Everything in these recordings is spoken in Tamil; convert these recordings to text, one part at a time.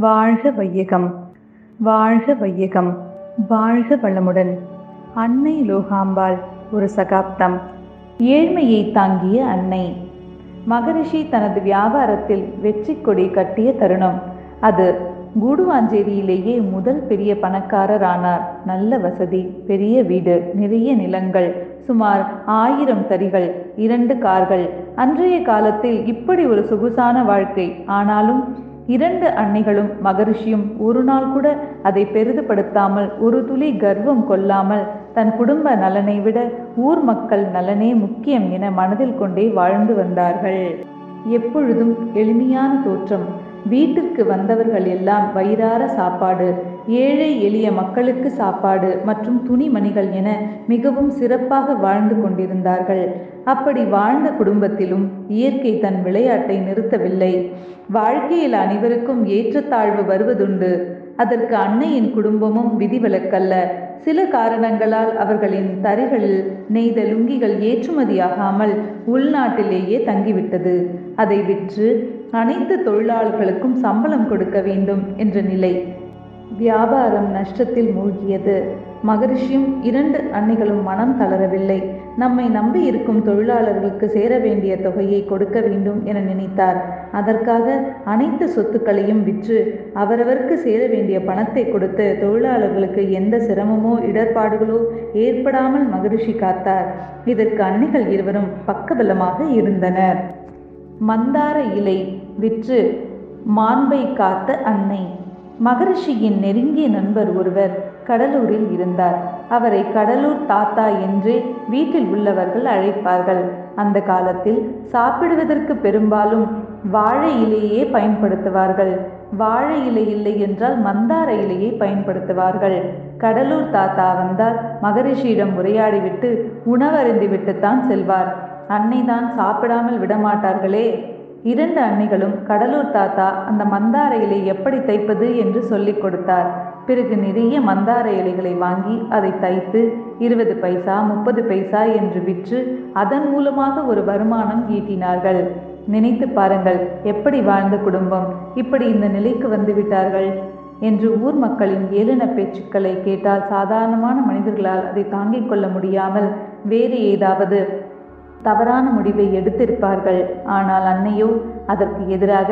வாழ்க வையகம் வாழ்க வையகம் வாழ்க வளமுடன். அன்னை லோகாம்பாள் ஒரு சகாப்தம். ஏழ்மையை தாங்கிய அன்னை. மகரிஷி தனது வியாபாரத்தில் வெற்றி கொடி கட்டிய தருணம். அது கூடுவாஞ்சேரியிலேயே முதல் பெரிய பணக்காரரானார். நல்ல வசதி பெரிய வீடு நிறைய நிலங்கள் சுமார் ஆயிரம் தறிகள் இரண்டு கார்கள். அன்றைய காலத்தில் இப்படி ஒரு சொகுசான வாழ்க்கை. ஆனாலும் இரண்டு அன்னைகளும் மகரிஷியும் ஒரு நாள் கூட அதை பெரிதுபடுத்தாமல் ஒரு துளி கர்வம் கொள்ளாமல் தன் குடும்ப நலனை விட ஊர் மக்கள் நலனே முக்கியம் என மனதில் கொண்டே வாழ்ந்து வந்தார்கள். எப்பொழுதும் எளிமையான தோற்றம். வீட்டிற்கு வந்தவர்கள் எல்லாம் வயிறார சாப்பாடு ஏழை எளிய மக்களுக்கு சாப்பாடு மற்றும் துணிமணிகள் என மிகவும் சிறப்பாக வாழ்ந்து கொண்டிருந்தார்கள். அப்படி வாழ்ந்த குடும்பத்திலும் இயற்கை தன் விளையாட்டை நிறுத்தவில்லை. வாழ்க்கையில் அனைவருக்கும் ஏற்றத்தாழ்வு வருவதுண்டு. அதற்கு அன்னையின் குடும்பமும் விதிவிலக்கல்ல. சில காரணங்களால் அவர்களின் தறிகளில் நெய்த லுங்கிகள் ஏற்றுமதியாகாமல் உள்நாட்டிலேயே தங்கிவிட்டது. அதை விற்று அனைத்து தொழிலாளர்களுக்கும் சம்பளம் கொடுக்க வேண்டும் என்ற நிலை. வியாபாரம் நஷ்டத்தில் மூழ்கியது. மகரிஷியும் இரண்டு அன்னைகளும் மனம் தளரவில்லை. நம்மை நம்பி இருக்கும் தொழிலாளர்களுக்கு சேர வேண்டிய தொகையை கொடுக்க வேண்டும் என நினைத்தார். அதற்காக அனைத்து சொத்துக்களையும் விற்று அவரவருக்கு சேர வேண்டிய பணத்தை கொடுத்து தொழிலாளர்களுக்கு எந்த சிரமமோ இடர்பாடுகளோ ஏற்படாமல் மகரிஷி காத்தார். இதற்கு அன்னைகள் இருவரும் பக்கபலமாக இருந்தனர். மந்தார இலை விற்று மாண்பை காத்த அன்னை. மகரிஷியின் நெருங்கிய நண்பர் ஒருவர் கடலூரில் இருந்தார். அவரை கடலூர் தாத்தா என்றே வீட்டில் உள்ளவர்கள் அழைப்பார்கள். அந்த காலத்தில் சாப்பிடுவதற்கு பெரும்பாலும் வாழை இலையே பயன்படுத்துவார்கள். வாழை இலை இல்லை என்றால் மந்தார இலையை பயன்படுத்துவார்கள். கடலூர் தாத்தா வந்தால் மகரிஷியிடம் உரையாடிவிட்டு உணவருந்தி விட்டுத்தான் செல்வார். அன்னைதான் சாப்பிடாமல் விடமாட்டார்களே. இரண்டு அன்னைகளும் கடலூர் தாத்தா அந்த மந்தார இலை எப்படி தைப்பது என்று சொல்லிக் கொடுத்தார். பிறகு நிறைய மந்தார இலைகளை வாங்கி அதை தைத்து இருபது பைசா முப்பது பைசா என்று விற்று அதன் மூலமாக ஒரு வருமானம் ஈட்டினார்கள். நினைத்து பாருங்கள் எப்படி வாழ்ந்த குடும்பம் இப்படி இந்த நிலைக்கு வந்து விட்டார்கள்? என்று ஊர் மக்களின் ஏளன பேச்சுக்களை கேட்டால் சாதாரணமான மனிதர்களால் அதை தாங்கிக் கொள்ள முடியாமல் வேறு ஏதாவது தவறான முடிவை எடுத்திருப்பார்கள். ஆனால் அன்னையோ அதற்கு எதிராக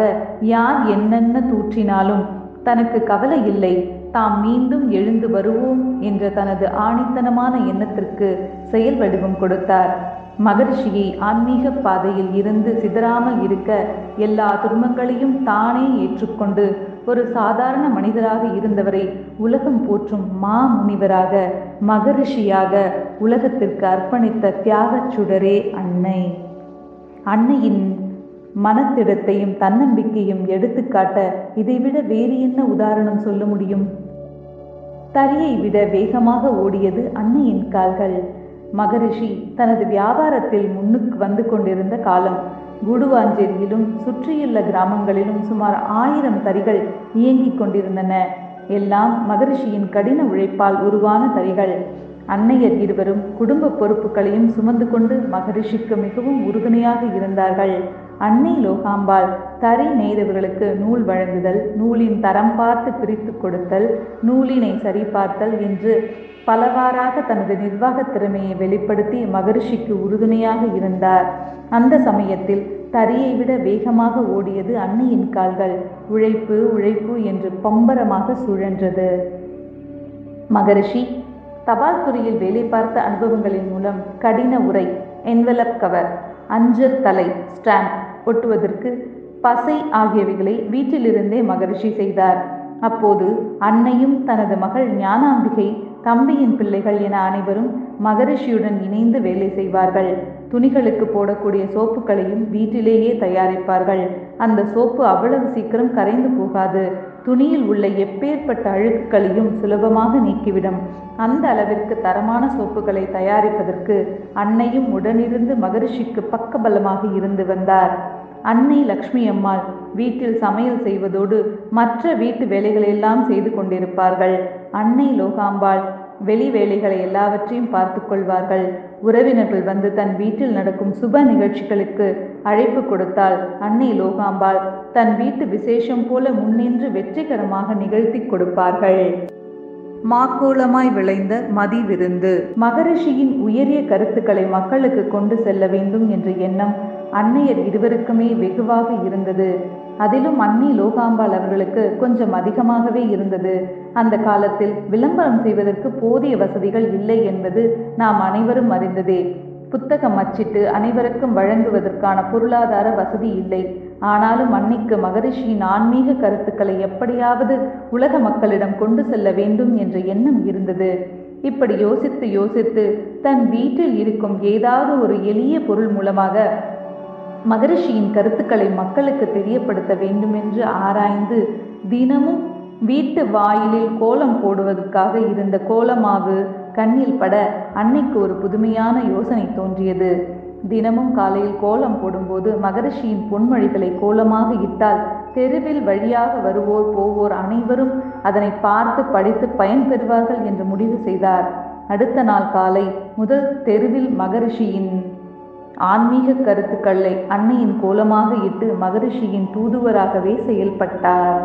யார் என்னென்ன தூற்றினாலும் தனக்கு கவலை இல்லை. தாம் மீண்டும் எழுந்து வருவோம் என்ற தனது ஆணித்தனமான எண்ணத்திற்கு செயல் வடிவம் கொடுத்தார். மகரிஷியை ஆன்மீக பாதையில் இருந்து சிதறாமல் இருக்க எல்லா துன்பங்களையும் தானே ஏற்றுக்கொண்டு ஒரு சாதாரண மனிதராக இருந்தவரை உலகம் போற்றும் மா முனிவராக மகரிஷியாக உலகத்திற்கு அர்ப்பணித்த தியாகச் சுடரே அன்னை. அன்னையின் மனத்திடத்தையும் தன்னம்பிக்கையும் எடுத்துக்காட்ட இதைவிட வேறு என்ன உதாரணம் சொல்ல முடியும்? தரியை விட வேகமாக ஓடியது அன்னையின் கால்கள். மகரிஷி தனது வியாபாரத்தில் முன்னுக்கு வந்து கொண்டிருந்த காலம். குடுவாஞ்சேரியிலும் சுற்றியுள்ள கிராமங்களிலும் சுமார் ஆயிரம் தறிகள் இயங்கிக் கொண்டிருந்தன. எல்லாம் மகரிஷியின் கடின உழைப்பால் உருவான தறிகள். அன்னையர் இருவரும் குடும்ப பொறுப்புகளையும் சுமந்து கொண்டு மகரிஷிக்கு மிகவும் உறுதுணையாக இருந்தார்கள். அன்னை லோகாம்பாள் தறி நெய்தவர்களுக்கு நூல் வழங்குதல் நூலின் தரம் பார்த்து பிரித்து கொடுத்தல் நூலினை சரிபார்த்தல் என்று பலவாறாக தனது நிர்வாக திறமையை வெளிப்படுத்தி மகரிஷிக்கு உறுதுணையாக இருந்தார். அந்த சமயத்தில் தறியை விட வேகமாக ஓடியது அன்னையின் கால்கள். உழைப்பு உழைப்பு என்று பம்பரமாக சுழன்றது. மகரிஷி தபால் துறையில் வேலை பார்த்த அனுபவங்களின் மூலம் கடின உரை என்வலப் கவர் அஞ்சர் தலை ஸ்டாம்ப் ஒட்டுவதற்கு பசை ஆகியவைகளை வீட்டிலிருந்தே மகரிஷி செய்தார். அப்போது அன்னையும் தனது மகள் ஞானாம்பிகை தம்பியின் பிள்ளைகள் என அனைவரும் மகரிஷியுடன் இணைந்து வேலை செய்வார்கள். துணிகளுக்கு போடக்கூடிய சோப்புகளையும் வீட்டிலேயே தயாரிப்பார்கள். அந்த சோப்பு அவ்வளவு சீக்கிரம் கரைந்து போகாது. துணியில் உள்ள எப்பேற்பட்ட அழுக்குகளையும் சுலபமாக நீக்கிவிடும். அந்த அளவிற்கு தரமான சோப்புகளை தயாரிப்பதற்கு அன்னையும் உடனிருந்து மகரிஷிக்கு பக்கபலமாக இருந்து வந்தார். அன்னை லக்ஷ்மி அம்மாள் வீட்டில் சமையல் செய்வதோடு மற்ற வீட்டு வேலைகளெல்லாம் செய்து கொண்டிருப்பார்கள். அன்னை லோகாம்பாள் வெளி வேலைகளை எல்லாவற்றையும் பார்த்து கொள்வார்கள். உறவினர்கள் வந்து தன் வீட்டில் நடக்கும் சுப நிகழ்ச்சிகளுக்கு அழைப்பு கொடுத்தால் அன்னை லோகாம்பாள் தன் வீட்டு விசேஷம் போல முன்னின்று வெற்றிகரமாக நிகழ்த்தி கொடுப்பார்கள். மாக்கோலமாய் விளைந்த மதி விருந்து. மகரிஷியின் உயரிய கருத்துக்களை மக்களுக்கு கொண்டு செல்ல வேண்டும் என்ற எண்ணம் அன்னையர் இருவருக்குமே வெகுவாக இருந்தது. அதிலும் அன்னி லோகாம்பாள் அவர்களுக்கு கொஞ்சம் அதிகமாகவே இருந்தது. அந்த காலத்தில் விளம்பரம் செய்வதற்கு போதிய வசதிகள் இல்லை என்பது நாம் அனைவரும் அறிந்ததே. புத்தகம் அச்சிட்டு அனைவருக்கும் வழங்குவதற்கான பொருளாதார வசதி இல்லை. ஆனாலும் அன்னிக்கு மகரிஷியின் ஆன்மீக கருத்துக்களை எப்படியாவது உலக மக்களிடம் கொண்டு செல்ல வேண்டும் என்ற எண்ணம் இருந்தது. இப்படி யோசித்து யோசித்து தன் வீட்டில் இருக்கும் ஏதாவது ஒரு எளிய பொருள் மூலமாக மகரிஷியின் கருத்துக்களை மக்களுக்கு தெரியப்படுத்த வேண்டுமென்று ஆராய்ந்து தினமும் வீட்டு வாயிலில் கோலம் போடுவதற்காக இருந்த கோலமாவு கண்ணில் பட அன்னைக்கு ஒரு புதுமையான யோசனை தோன்றியது. தினமும் காலையில் கோலம் போடும்போது மகரிஷியின் பொன்மொழிகளை கோலமாக இட்டால் தெருவில் வழியாக வருவோர் போவோர் அனைவரும் அதனை பார்த்து படித்து பயன் பெறுவார்கள் என்று முடிவு செய்தார். அடுத்த நாள் காலை முதல் தெருவில் மகரிஷியின் ஆன்மீக கருத்துக்களை அன்னையின் கோலமாக இட்டு மகரிஷியின் தூதுவராகவே செயல்பட்டார்.